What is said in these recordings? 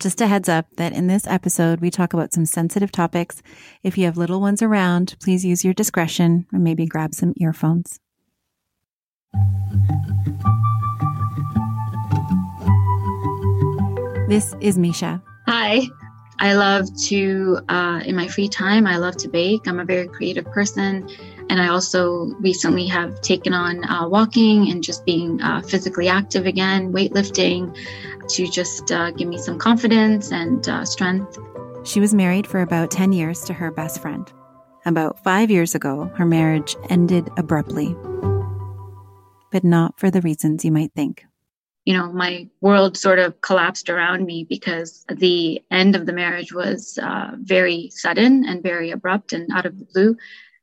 Just a heads up that in this episode, we talk about some sensitive topics. If you have little ones around, please use your discretion and maybe grab some earphones. This is Misha. Hi. I love to, uh, in my free time, I love to bake. I'm a very creative person. And I also recently have taken on uh, walking and just being uh, physically active again, weightlifting to just uh, give me some confidence and uh, strength. She was married for about 10 years to her best friend. About five years ago, her marriage ended abruptly, but not for the reasons you might think. You know, my world sort of collapsed around me because the end of the marriage was uh, very sudden and very abrupt and out of the blue.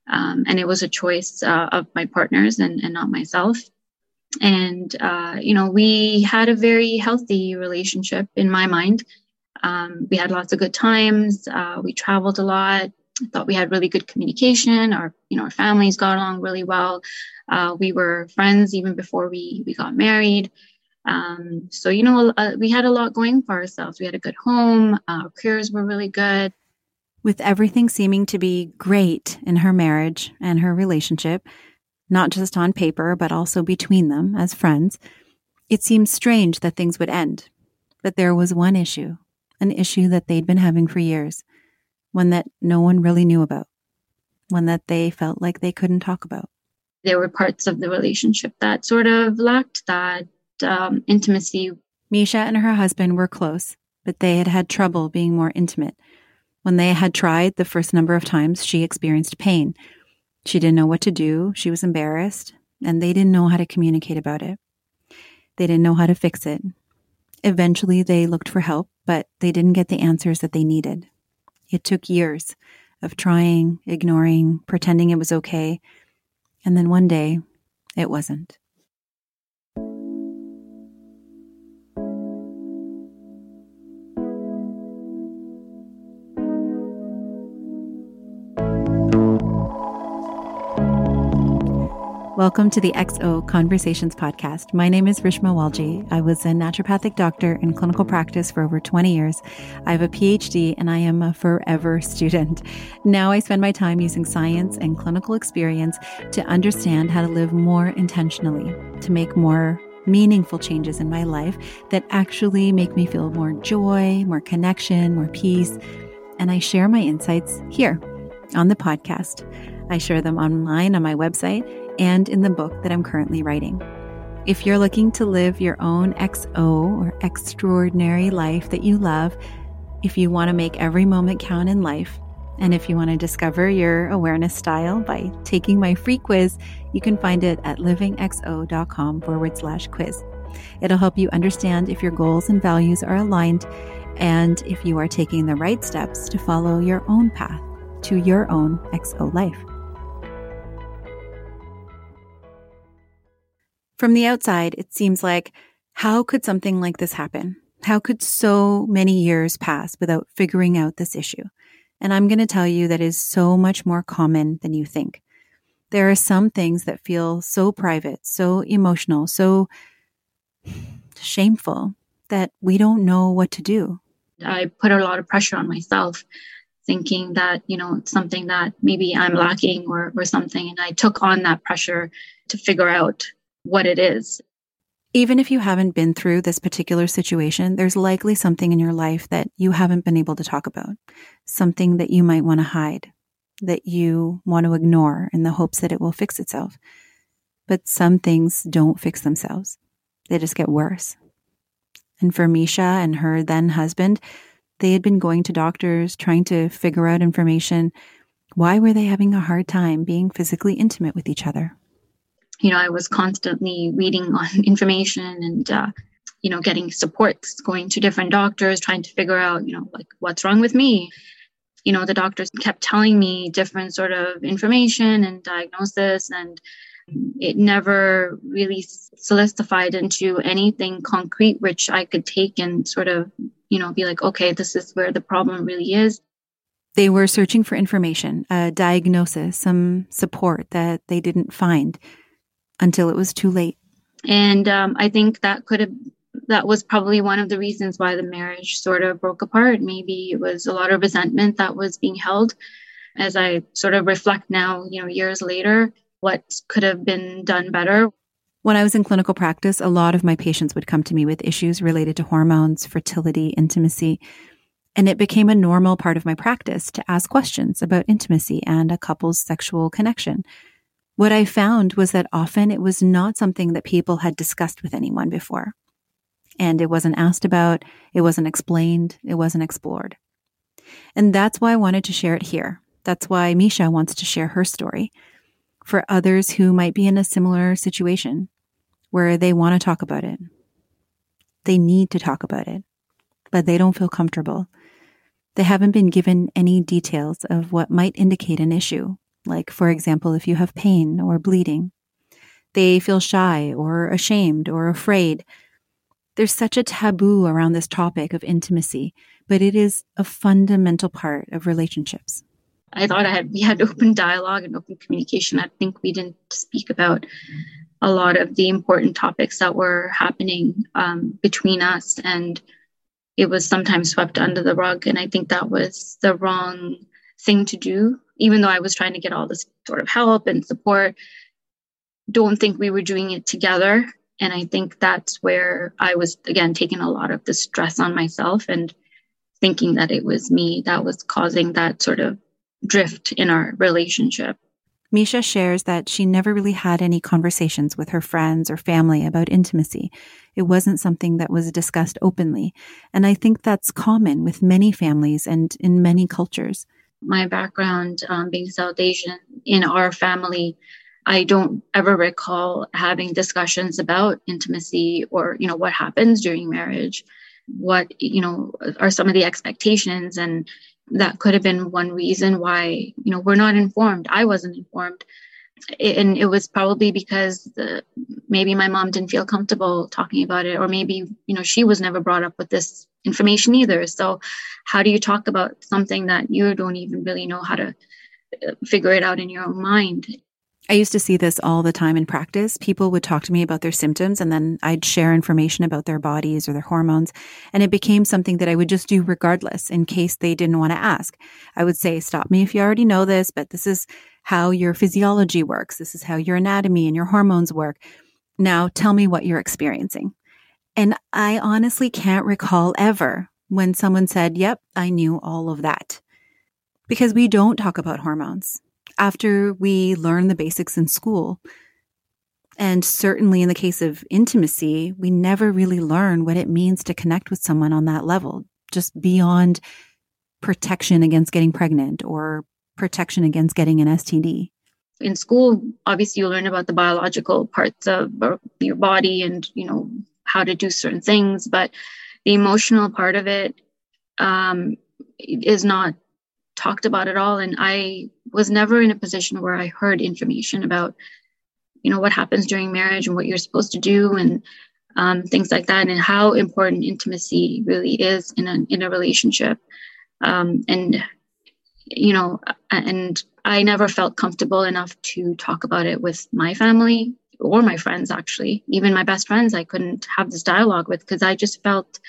Um, and it was a choice uh, of my partners and, and not myself. And uh, you know we had a very healthy relationship in my mind. Um, we had lots of good times. Uh, we traveled a lot. I thought we had really good communication. Our you know our families got along really well. Uh, we were friends even before we we got married. Um, so you know we had a lot going for ourselves. We had a good home. Uh, our careers were really good with everything seeming to be great in her marriage and her relationship not just on paper, but also between them as friends, it seemed strange that things would end. But there was one issue, an issue that they'd been having for years, one that no one really knew about, one that they felt like they couldn't talk about. There were parts of the relationship that sort of lacked that um, intimacy. Misha and her husband were close, but they had had trouble being more intimate. When they had tried the first number of times, she experienced pain, she didn't know what to do. She was embarrassed, and they didn't know how to communicate about it. They didn't know how to fix it. Eventually, they looked for help, but they didn't get the answers that they needed. It took years of trying, ignoring, pretending it was okay. And then one day, it wasn't. Welcome to the XO Conversations podcast. My name is Rishma Walji. I was a naturopathic doctor in clinical practice for over 20 years. I have a PhD and I am a forever student. Now I spend my time using science and clinical experience to understand how to live more intentionally, to make more meaningful changes in my life that actually make me feel more joy, more connection, more peace. And I share my insights here on the podcast. I share them online on my website and in the book that I'm currently writing. If you're looking to live your own XO or extraordinary life that you love, if you want to make every moment count in life, and if you want to discover your awareness style by taking my free quiz, you can find it at livingxo.com forward slash quiz. It'll help you understand if your goals and values are aligned and if you are taking the right steps to follow your own path to your own XO life. From the outside, it seems like, how could something like this happen? How could so many years pass without figuring out this issue? And I'm going to tell you that is so much more common than you think. There are some things that feel so private, so emotional, so shameful that we don't know what to do. I put a lot of pressure on myself, thinking that, you know, something that maybe I'm lacking or, or something. And I took on that pressure to figure out what it is. Even if you haven't been through this particular situation, there's likely something in your life that you haven't been able to talk about, something that you might want to hide, that you want to ignore in the hopes that it will fix itself. But some things don't fix themselves, they just get worse. And for Misha and her then husband, they had been going to doctors trying to figure out information. Why were they having a hard time being physically intimate with each other? You know, I was constantly reading on information and, uh, you know, getting supports, going to different doctors, trying to figure out, you know, like what's wrong with me. You know, the doctors kept telling me different sort of information and diagnosis, and it never really solidified into anything concrete, which I could take and sort of, you know, be like, okay, this is where the problem really is. They were searching for information, a diagnosis, some support that they didn't find until it was too late. And um, I think that could have that was probably one of the reasons why the marriage sort of broke apart. Maybe it was a lot of resentment that was being held. As I sort of reflect now, you know, years later, what could have been done better. When I was in clinical practice, a lot of my patients would come to me with issues related to hormones, fertility, intimacy. And it became a normal part of my practice to ask questions about intimacy and a couple's sexual connection. What I found was that often it was not something that people had discussed with anyone before. And it wasn't asked about, it wasn't explained, it wasn't explored. And that's why I wanted to share it here. That's why Misha wants to share her story for others who might be in a similar situation where they want to talk about it. They need to talk about it, but they don't feel comfortable. They haven't been given any details of what might indicate an issue like, for example, if you have pain or bleeding. They feel shy or ashamed or afraid. There's such a taboo around this topic of intimacy, but it is a fundamental part of relationships. I thought I had we had open dialogue and open communication. I think we didn't speak about a lot of the important topics that were happening um, between us, and it was sometimes swept under the rug. And I think that was the wrong thing to do even though I was trying to get all this sort of help and support, don't think we were doing it together. And I think that's where I was, again, taking a lot of the stress on myself and thinking that it was me that was causing that sort of drift in our relationship. Misha shares that she never really had any conversations with her friends or family about intimacy. It wasn't something that was discussed openly. And I think that's common with many families and in many cultures my background um, being South Asian in our family, I don't ever recall having discussions about intimacy or, you know, what happens during marriage, what, you know, are some of the expectations. And that could have been one reason why, you know, we're not informed. I wasn't informed. And it was probably because the, maybe my mom didn't feel comfortable talking about it, or maybe, you know, she was never brought up with this information either. So, how do you talk about something that you don't even really know how to uh, figure it out in your own mind? I used to see this all the time in practice. People would talk to me about their symptoms and then I'd share information about their bodies or their hormones. And it became something that I would just do regardless in case they didn't want to ask. I would say, stop me if you already know this, but this is how your physiology works. This is how your anatomy and your hormones work. Now tell me what you're experiencing. And I honestly can't recall ever when someone said, Yep, I knew all of that. Because we don't talk about hormones after we learn the basics in school. And certainly in the case of intimacy, we never really learn what it means to connect with someone on that level, just beyond protection against getting pregnant or protection against getting an STD. In school, obviously, you learn about the biological parts of your body and, you know, how to do certain things, but the emotional part of it um, is not talked about at all. And I was never in a position where I heard information about, you know, what happens during marriage and what you're supposed to do and um, things like that, and how important intimacy really is in a in a relationship. Um, and you know, and I never felt comfortable enough to talk about it with my family or my friends actually. Even my best friends i couldn't have this dialogue with because i just felt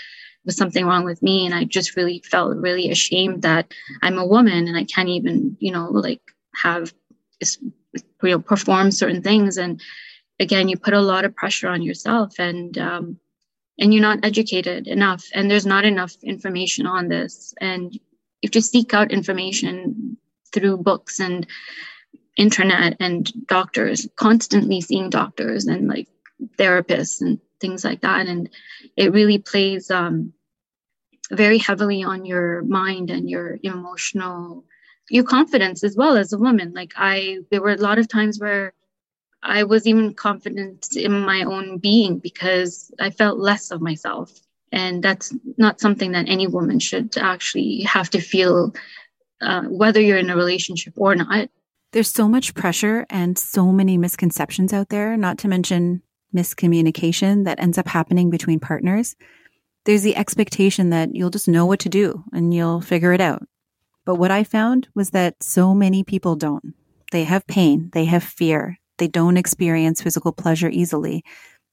was something wrong with me and i just really felt really ashamed that i'm a woman and i can't even you know like have you know perform certain things. And again you put a lot of pressure on yourself and um, and you're not educated enough and there's not enough information on this. And you have to seek out information through books and internet and doctors, constantly seeing doctors and like therapists and things like that. And it really plays um, very heavily on your mind and your emotional, your confidence as well as a woman. Like I, there were a lot of times where I was even confident in my own being because I felt less of myself. And that's not something that any woman should actually have to feel, uh, whether you're in a relationship or not. There's so much pressure and so many misconceptions out there, not to mention miscommunication that ends up happening between partners. There's the expectation that you'll just know what to do and you'll figure it out. But what I found was that so many people don't. They have pain, they have fear, they don't experience physical pleasure easily.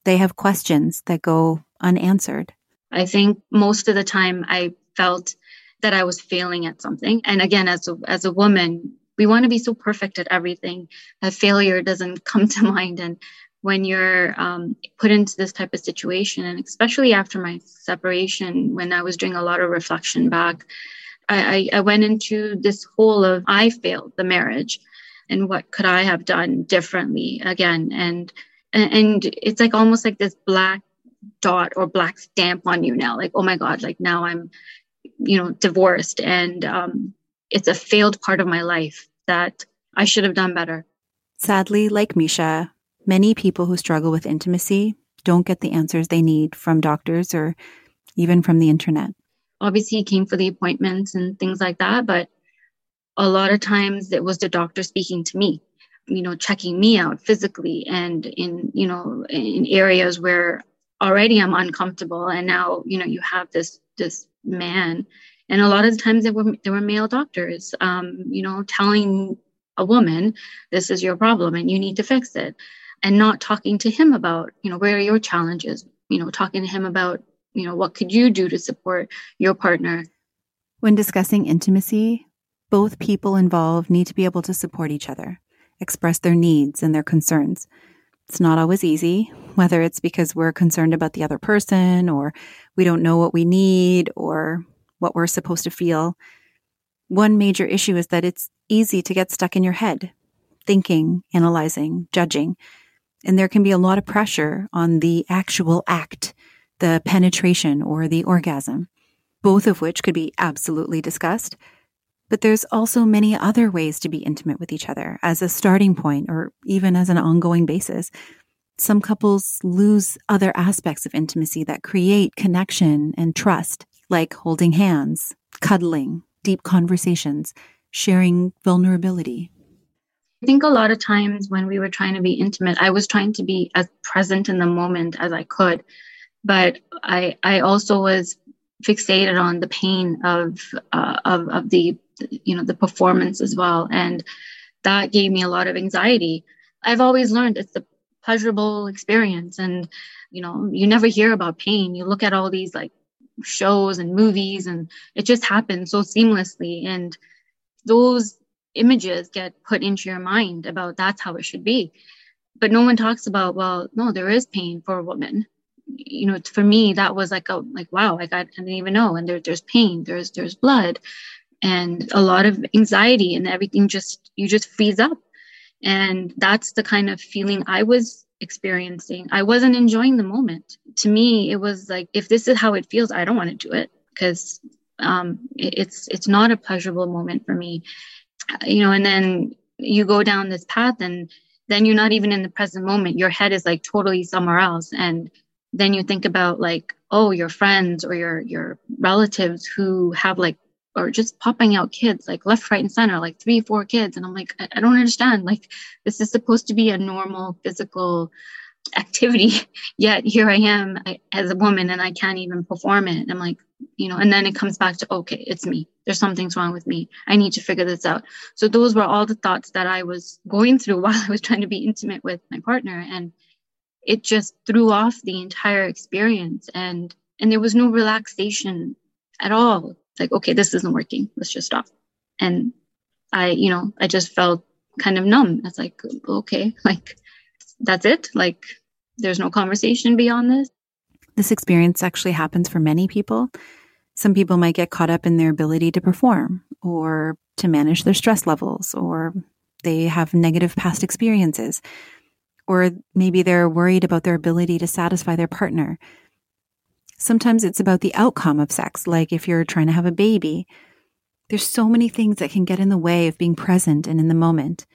They have questions that go unanswered? I think most of the time I felt that I was failing at something. And again, as a, as a woman, we want to be so perfect at everything that failure doesn't come to mind. And when you're um, put into this type of situation, and especially after my separation, when I was doing a lot of reflection back, I, I, I went into this hole of I failed the marriage and what could I have done differently again. And and it's like almost like this black dot or black stamp on you now like oh my god like now i'm you know divorced and um, it's a failed part of my life that i should have done better. Sadly like misha many people who struggle with intimacy don't get the answers they need from doctors or even from the internet. Obviously he came for the appointments and things like that but a lot of times it was the doctor speaking to me you know checking me out physically and in you know in areas where already i'm uncomfortable. And now you know you have this this man and a lot of the times there were there were male doctors um, you know telling a woman this is your problem and you need to fix it. And not talking to him about you know where are your challenges? You know talking to him about you know what could you do to support your partner? When discussing intimacy both people involved need to be able to support each other express their needs and their concerns. It's not always easy, whether it's because we're concerned about the other person or we don't know what we need or what we're supposed to feel. One major issue is that it's easy to get stuck in your head, thinking, analyzing, judging. And there can be a lot of pressure on the actual act, the penetration or the orgasm, both of which could be absolutely discussed but there's also many other ways to be intimate with each other as a starting point or even as an ongoing basis. Some couples lose other aspects of intimacy that create connection and trust, like holding hands, cuddling, deep conversations, sharing vulnerability. I think a lot of times when we were trying to be intimate, I was trying to be as present in the moment as I could. But I, I also was fixated on the pain of, uh, of, of the you know the performance as well and that gave me a lot of anxiety i've always learned it's a pleasurable experience and you know you never hear about pain you look at all these like shows and movies and it just happens so seamlessly. And those images get put into your mind about that's how it should be. But no one talks about well no there is pain for a woman. You know for me that was like a like wow like i, didn't even know. And there, there's pain there's there's blood and a lot of anxiety and everything just you just freeze up. And that's the kind of feeling i was experiencing i wasn't enjoying the moment. To me it was like if this is how it feels i don't want to do it. Because um, it, it's it's not a pleasurable moment for me. You know and then you go down this path and then you're not even in the present moment. Your head is like totally somewhere else. And then you think about like oh your friends or your your relatives who have like or just popping out kids like left, right, and center, like three, four kids. And I'm like, I, I don't understand. Like, this is supposed to be a normal physical activity. Yet here I am I, as a woman and I can't even perform it. I'm like, you know, and then it comes back to, okay, it's me. There's something's wrong with me. I need to figure this out. So those were all the thoughts that I was going through while I was trying to be intimate with my partner. And it just threw off the entire experience. And and there was no relaxation at all like, okay, this isn't working. Let's just stop. And I, you know, I just felt kind of numb. It's like, okay, like that's it. Like there's no conversation beyond this. This experience actually happens for many people. Some people might get caught up in their ability to perform or to manage their stress levels, or they have negative past experiences, or maybe they're worried about their ability to satisfy their partner Sometimes it's about the outcome of sex, like if you're trying to have a baby. There's so many things that can get in the way of being present and in the moment.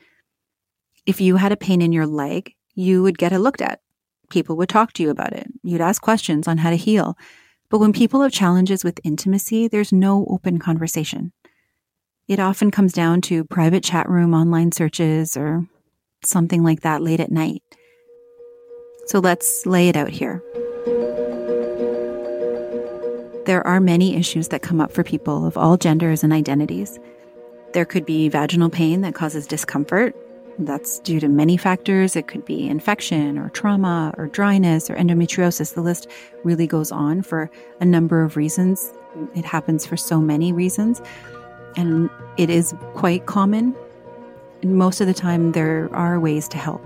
If you had a pain in your leg, you would get it looked at. People would talk to you about it. You'd ask questions on how to heal. But when people have challenges with intimacy, there's no open conversation. It often comes down to private chat room online searches or something like that late at night. So let's lay it out here there are many issues that come up for people of all genders and identities. There could be vaginal pain that causes discomfort, That's due to many factors. It could be infection or trauma or dryness or endometriosis. The list really goes on for a number of reasons. It happens for so many reasons. And it is quite common. And most of the time, there are ways to help.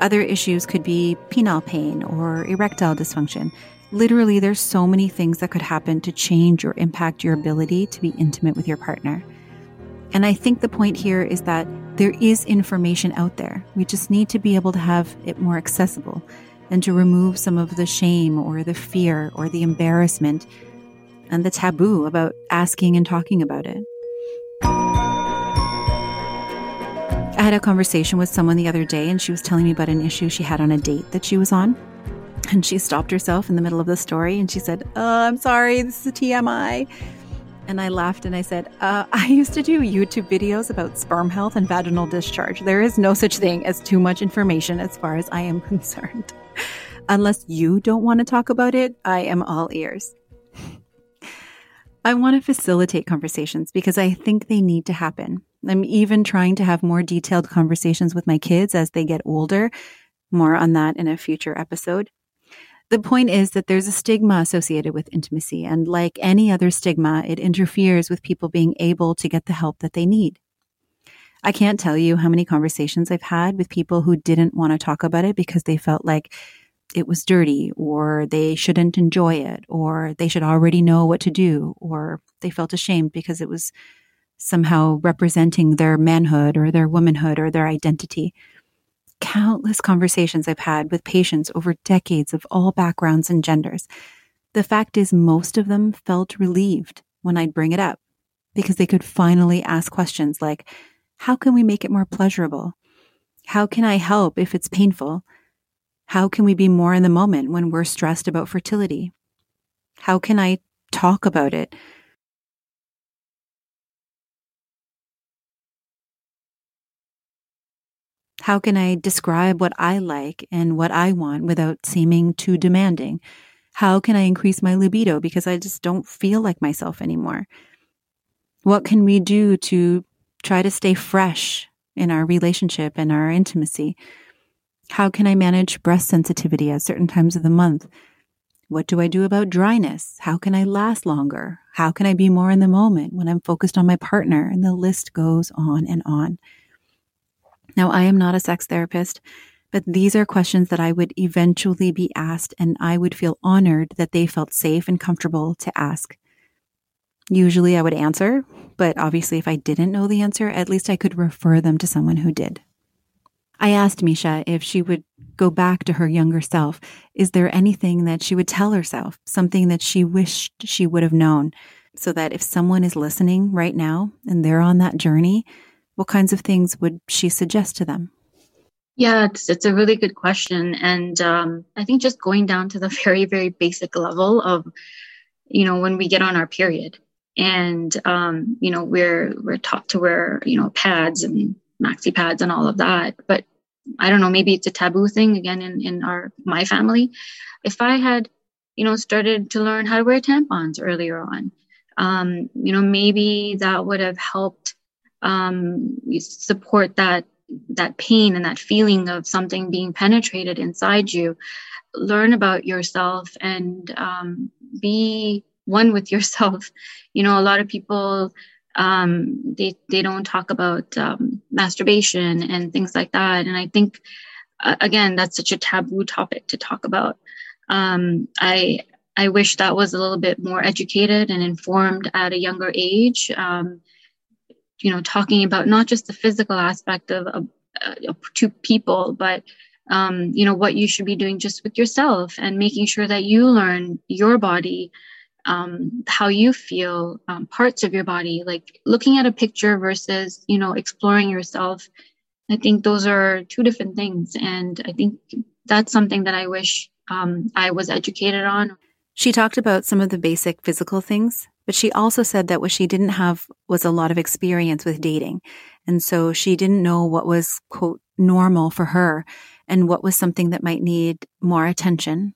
Other issues could be penile pain or erectile dysfunction. Literally, there's so many things that could happen to change or impact your ability to be intimate with your partner. And I think the point here is that there is information out there. We just need to be able to have it more accessible and to remove some of the shame or the fear or the embarrassment and the taboo about asking and talking about it. I had a conversation with someone the other day and she was telling me about an issue she had on a date that she was on. And she stopped herself in the middle of the story and she said, oh, I'm sorry, this is a TMI. And I laughed and I said, uh, I used to do YouTube videos about sperm health and vaginal discharge. There is no such thing as too much information as far as I am concerned. Unless you don't want to talk about it, I am all ears. I want to facilitate conversations because I think they need to happen. I'm even trying to have more detailed conversations with my kids as they get older. More on that in a future episode. The point is that there's a stigma associated with intimacy, and like any other stigma, it interferes with people being able to get the help that they need. I can't tell you how many conversations I've had with people who didn't want to talk about it because they felt like it was dirty or they shouldn't enjoy it or they should already know what to do or they felt ashamed because it was somehow representing their manhood or their womanhood or their identity countless conversations I've had with patients over decades of all backgrounds and genders. The fact is, most of them felt relieved when I'd bring it up because they could finally ask questions like, How can we make it more pleasurable? How can I help if it's painful? How can we be more in the moment when we're stressed about fertility? How can I talk about it How can I describe what I like and what I want without seeming too demanding? How can I increase my libido because I just don't feel like myself anymore? What can we do to try to stay fresh in our relationship and our intimacy? How can I manage breast sensitivity at certain times of the month? What do I do about dryness? How can I last longer? How can I be more in the moment when I'm focused on my partner? And the list goes on and on. Now, I am not a sex therapist, but these are questions that I would eventually be asked, and I would feel honored that they felt safe and comfortable to ask. Usually I would answer, but obviously, if I didn't know the answer, at least I could refer them to someone who did. I asked Misha if she would go back to her younger self. Is there anything that she would tell herself, something that she wished she would have known, so that if someone is listening right now and they're on that journey, what kinds of things would she suggest to them? Yeah, it's, it's a really good question. And um, I think just going down to the very, very basic level of, you know, when we get on our period and, um, you know, we're, we're taught to wear, you know, pads and maxi pads and all of that. But I don't know, maybe it's a taboo thing again in, in our, my family. If I had, you know, started to learn how to wear tampons earlier on, um, you know, maybe that would have helped um, support that that pain and that feeling of something being penetrated inside you. Learn about yourself and um, be one with yourself. You know a lot of people um, they they don't talk about um, masturbation and things like that. And i think uh, again that's such a taboo topic to talk about. Um, i i wish that was a little bit more educated and informed at a younger age. Um, you know talking about not just the physical aspect of, of uh, two people but um, you know what you should be doing just with yourself and making sure that you learn your body um, how you feel um, parts of your body like looking at a picture versus you know exploring yourself. I think those are two different things and i think that's something that i wish um, i was educated on. She talked about some of the basic physical things but she also said that what she didn't have was a lot of experience with dating. And so she didn't know what was, quote, normal for her and what was something that might need more attention.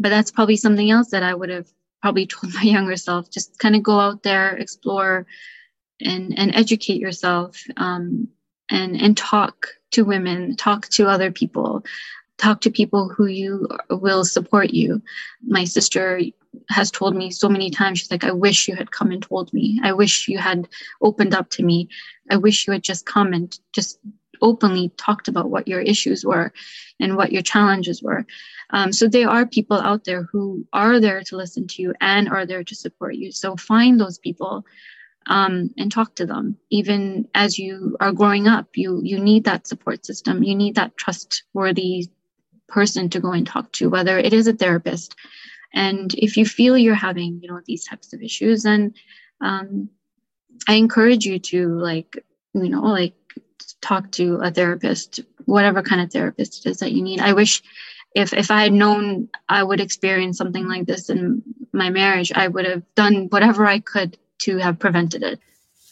But that's probably something else that I would have probably told my younger self just kind of go out there, explore, and, and educate yourself. Um, and and talk to women, talk to other people, talk to people who you will support you. My sister has told me so many times she's like i wish you had come and told me. I wish you had opened up to me. I wish you had just come and just openly talked about what your issues were and what your challenges were. Um, so there are people out there who are there to listen to you and are there to support you. So find those people um, and talk to them. Even as you are growing up you you need that support system. You need that trustworthy person to go and talk to whether it is a therapist and if you feel you're having, you know, these types of issues, then um, I encourage you to like, you know, like talk to a therapist, whatever kind of therapist it is that you need. I wish if if I had known I would experience something like this in my marriage, I would have done whatever I could to have prevented it.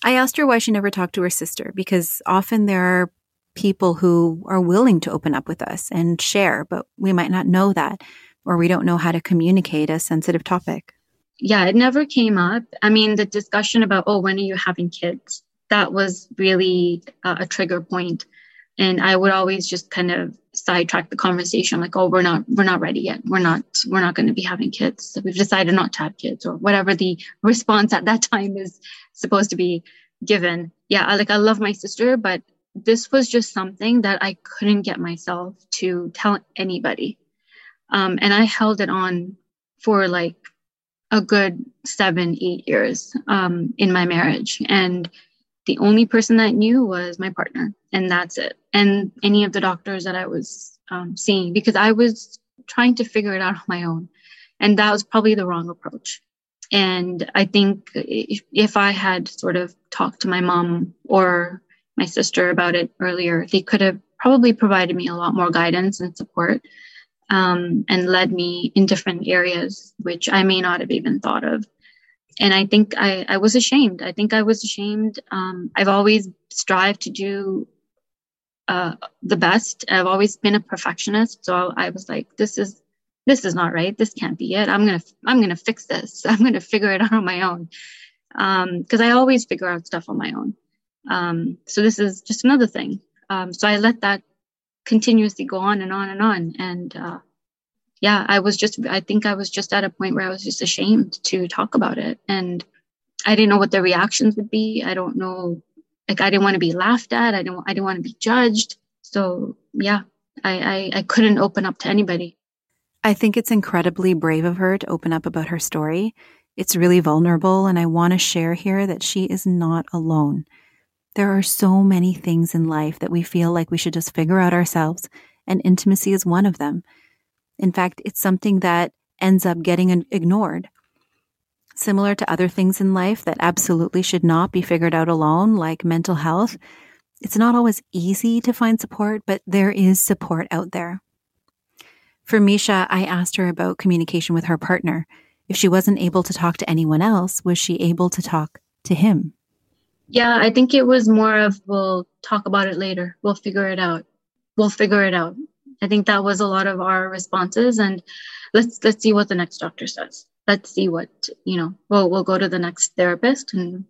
I asked her why she never talked to her sister because often there are people who are willing to open up with us and share, but we might not know that or we don't know how to communicate a sensitive topic? Yeah, it never came up. I mean, the discussion about, oh, when are you having kids? That was really uh, a trigger point. And I would always just kind of sidetrack the conversation, like, oh, we're not, we're not ready yet. We're not, we're not going to be having kids. So we've decided not to have kids, or whatever the response at that time is supposed to be given. Yeah, I, like I love my sister, but this was just something that I couldn't get myself to tell anybody. Um, and I held it on for like a good seven, eight years um, in my marriage. And the only person that knew was my partner, and that's it. And any of the doctors that I was um, seeing, because I was trying to figure it out on my own. And that was probably the wrong approach. And I think if, if I had sort of talked to my mom or my sister about it earlier, they could have probably provided me a lot more guidance and support um, and led me in different areas, which I may not have even thought of. And I think I, I was ashamed. I think I was ashamed. Um, I've always strived to do uh, the best. I've always been a perfectionist. So I was like, this is this is not right. This can't be it. I'm gonna I'm gonna fix this. I'm gonna figure it out on my own. Because um, I always figure out stuff on my own. Um, so this is just another thing. Um, so I let that continuously go on and on and on. And uh, yeah, I was just, I think I was just at a point where I was just ashamed to talk about it. And I didn't know what the reactions would be. I don't know, like, I didn't want to be laughed at. I didn't, I didn't want to be judged. So yeah, I, I, I couldn't open up to anybody. I think it's incredibly brave of her to open up about her story. It's really vulnerable, and I want to share here that she is not alone. There are so many things in life that we feel like we should just figure out ourselves, and intimacy is one of them. In fact, it's something that ends up getting ignored. Similar to other things in life that absolutely should not be figured out alone, like mental health, it's not always easy to find support, but there is support out there. For Misha, I asked her about communication with her partner. If she wasn't able to talk to anyone else, was she able to talk to him? Yeah, I think it was more of we'll talk about it later. We'll figure it out. We'll figure it out. I think that was a lot of our responses and let's let's see what the next doctor says. Let's see what, you know, we'll we'll go to the next therapist and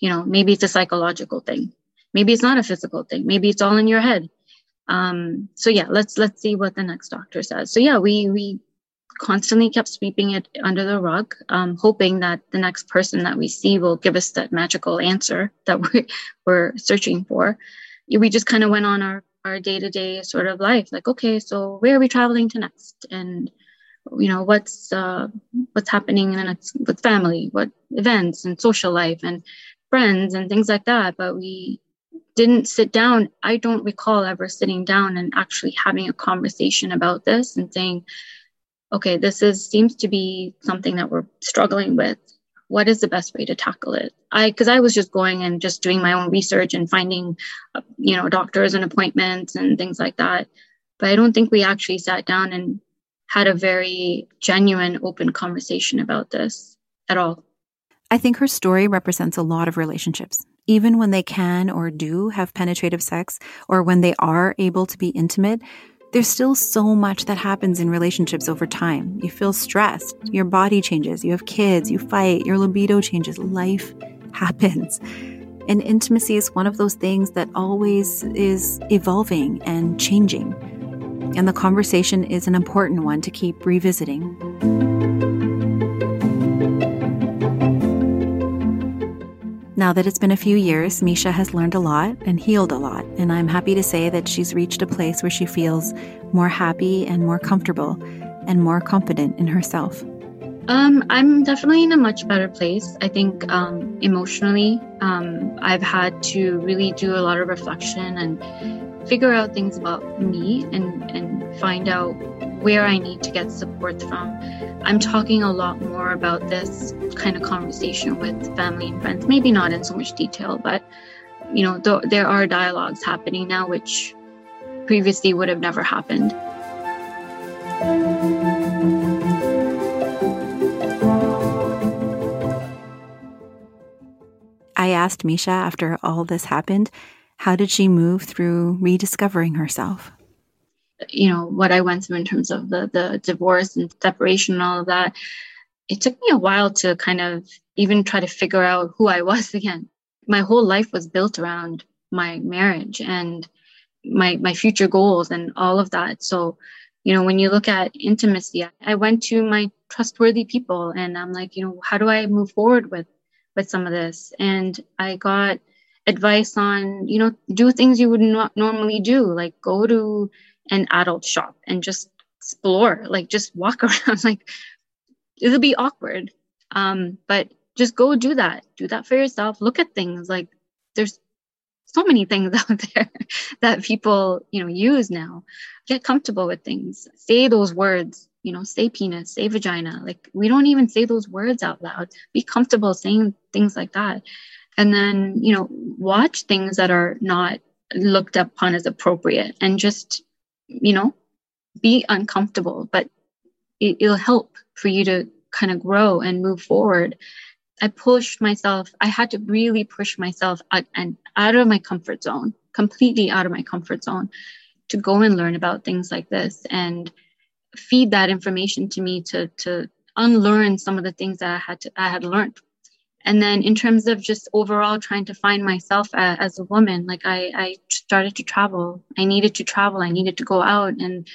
you know, maybe it's a psychological thing. Maybe it's not a physical thing. Maybe it's all in your head. Um, so yeah, let's let's see what the next doctor says. So yeah, we we constantly kept sweeping it under the rug, um, hoping that the next person that we see will give us that magical answer that we're, we're searching for. We just kind of went on our, our day-to-day sort of life, like, okay, so where are we traveling to next? And, you know, what's, uh, what's happening in the next, with family, what events and social life and friends and things like that. But we didn't sit down. I don't recall ever sitting down and actually having a conversation about this and saying, okay, this is seems to be something that we're struggling with. What is the best way to tackle it? I because I was just going and just doing my own research and finding, uh, you know, doctors and appointments and things like that. But I don't think we actually sat down and had a very genuine, open conversation about this at all. I think her story represents a lot of relationships. Even when they can or do have penetrative sex, or when they are able to be intimate, there's still so much that happens in relationships over time. You feel stressed, your body changes, you have kids, you fight, your libido changes, life happens. And intimacy is one of those things that always is evolving and changing. And the conversation is an important one to keep revisiting. Now that it's been a few years, Misha has learned a lot and healed a lot, and I'm happy to say that she's reached a place where she feels more happy and more comfortable and more confident in herself. Um, I'm definitely in a much better place. I think um, emotionally, um, I've had to really do a lot of reflection and figure out things about me and, and find out where I need to get support from. I'm talking a lot more about this kind of conversation with family and friends, maybe not in so much detail, but you know, th- there are dialogues happening now which previously would have never happened. I asked Misha after all this happened, how did she move through rediscovering herself? You know, what I went through in terms of the, the divorce and separation and all of that, it took me a while to kind of even try to figure out who I was again. My whole life was built around my marriage and my my future goals and all of that. So, you know, when you look at intimacy, I went to my trustworthy people and I'm like, you know, how do I move forward with with some of this. And I got advice on, you know, do things you would not normally do, like go to an adult shop and just explore, like just walk around. like it'll be awkward. Um, but just go do that. Do that for yourself. Look at things like there's so many things out there that people, you know, use now. Get comfortable with things. Say those words you know, say penis, say vagina. Like we don't even say those words out loud. Be comfortable saying things like that. And then, you know, watch things that are not looked upon as appropriate and just, you know, be uncomfortable, but it, it'll help for you to kind of grow and move forward. I pushed myself, I had to really push myself out and out of my comfort zone, completely out of my comfort zone to go and learn about things like this. And feed that information to me to to unlearn some of the things that I had to I had learned. And then in terms of just overall trying to find myself as, as a woman, like I, I started to travel. I needed to travel. I needed to go out and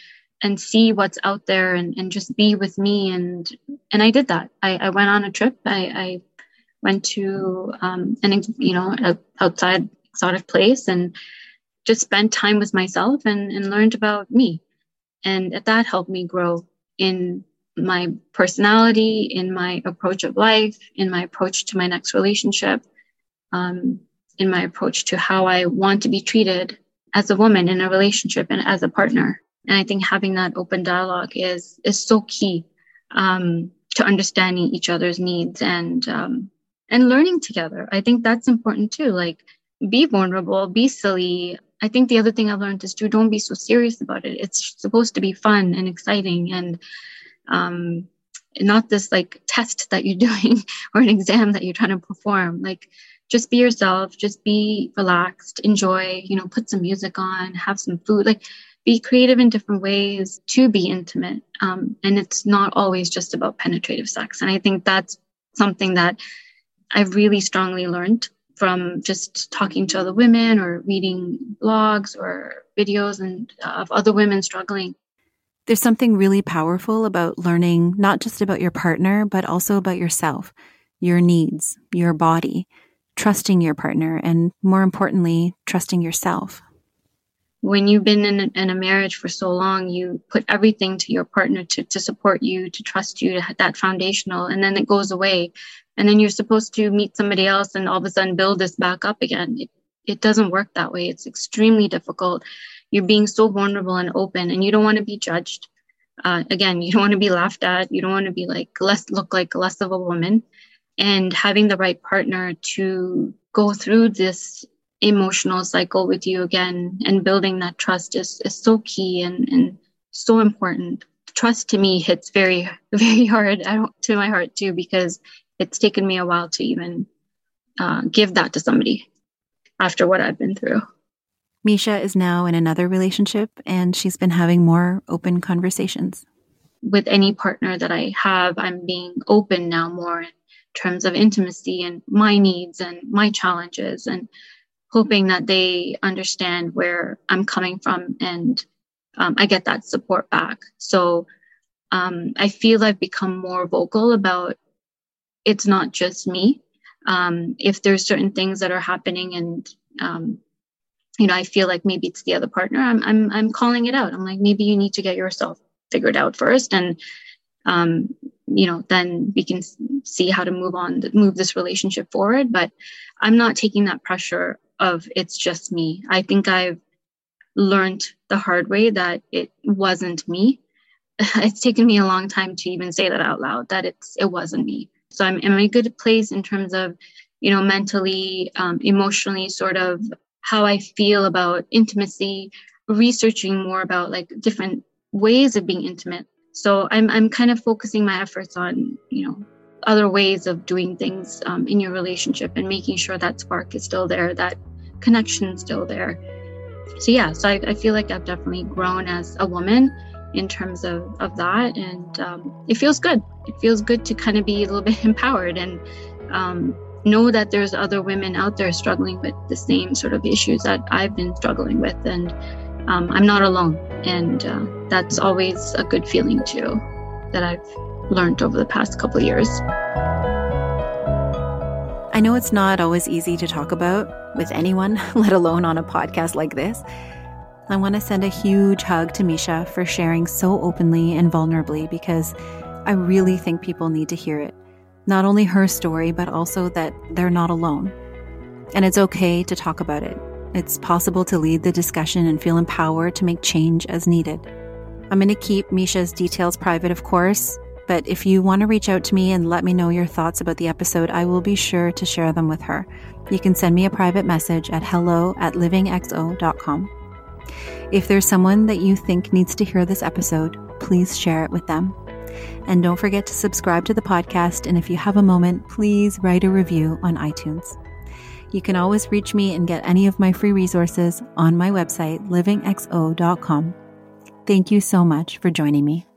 and see what's out there and, and just be with me and and I did that. I, I went on a trip. I, I went to um, an you know a outside exotic place and just spent time with myself and, and learned about me and that helped me grow in my personality, in my approach of life, in my approach to my next relationship, um, in my approach to how I want to be treated as a woman in a relationship and as a partner. And I think having that open dialogue is is so key um, to understanding each other's needs and um, and learning together. I think that's important too. Like be vulnerable, be silly, I think the other thing I've learned is to don't be so serious about it. It's supposed to be fun and exciting and um, not this like test that you're doing or an exam that you're trying to perform. Like just be yourself, just be relaxed, enjoy, you know, put some music on, have some food, like be creative in different ways to be intimate. Um, and it's not always just about penetrative sex. And I think that's something that I've really strongly learned from just talking to other women or reading blogs or videos and uh, of other women struggling. There's something really powerful about learning not just about your partner, but also about yourself, your needs, your body, trusting your partner, and more importantly, trusting yourself. When you've been in a, in a marriage for so long, you put everything to your partner to, to support you, to trust you, to that foundational, and then it goes away and then you're supposed to meet somebody else and all of a sudden build this back up again. It, it doesn't work that way. It's extremely difficult. You're being so vulnerable and open, and you don't want to be judged. Uh, again, you don't want to be laughed at. You don't want to be like less look like less of a woman. And having the right partner to go through this emotional cycle with you again and building that trust is, is so key and, and so important. Trust to me hits very, very hard to my heart too, because it's taken me a while to even uh, give that to somebody after what I've been through. Misha is now in another relationship and she's been having more open conversations. With any partner that I have, I'm being open now more in terms of intimacy and my needs and my challenges and hoping that they understand where I'm coming from and um, I get that support back. So um, I feel I've become more vocal about it's not just me. Um, if there's certain things that are happening and um, you know I feel like maybe it's the other partner, I'm I'm I'm calling it out. I'm like maybe you need to get yourself figured out first and um, you know then we can see how to move on move this relationship forward. But i'm not taking that pressure of it's just me. I think i've learned the hard way that it wasn't me. It's taken me a long time to even say that out loud that it's it wasn't me. So i'm in a good place in terms of you know mentally um, emotionally sort of how i feel about intimacy researching more about like different ways of being intimate so I'm I'm kind of focusing my efforts on you know other ways of doing things um, in your relationship and making sure that spark is still there, that connection is still there. So yeah, so I, I feel like I've definitely grown as a woman in terms of of that, and um, it feels good. It feels good to kind of be a little bit empowered and um, know that there's other women out there struggling with the same sort of issues that I've been struggling with, and um, I'm not alone. And uh, that's always a good feeling too that I've learned over the past couple years. I know it's not always easy to talk about with anyone, let alone on a podcast like this. I want to send a huge hug to Misha for sharing so openly and vulnerably because I really think people need to hear it. Not only her story, but also that they're not alone. And it's okay to talk about it. It's possible to lead the discussion and feel empowered to make change as needed. I'm going to keep Misha's details private, of course, but if you want to reach out to me and let me know your thoughts about the episode, I will be sure to share them with her. You can send me a private message at hello at livingxo.com. If there's someone that you think needs to hear this episode, please share it with them. And don't forget to subscribe to the podcast. And if you have a moment, please write a review on iTunes. You can always reach me and get any of my free resources on my website, livingxo.com. Thank you so much for joining me.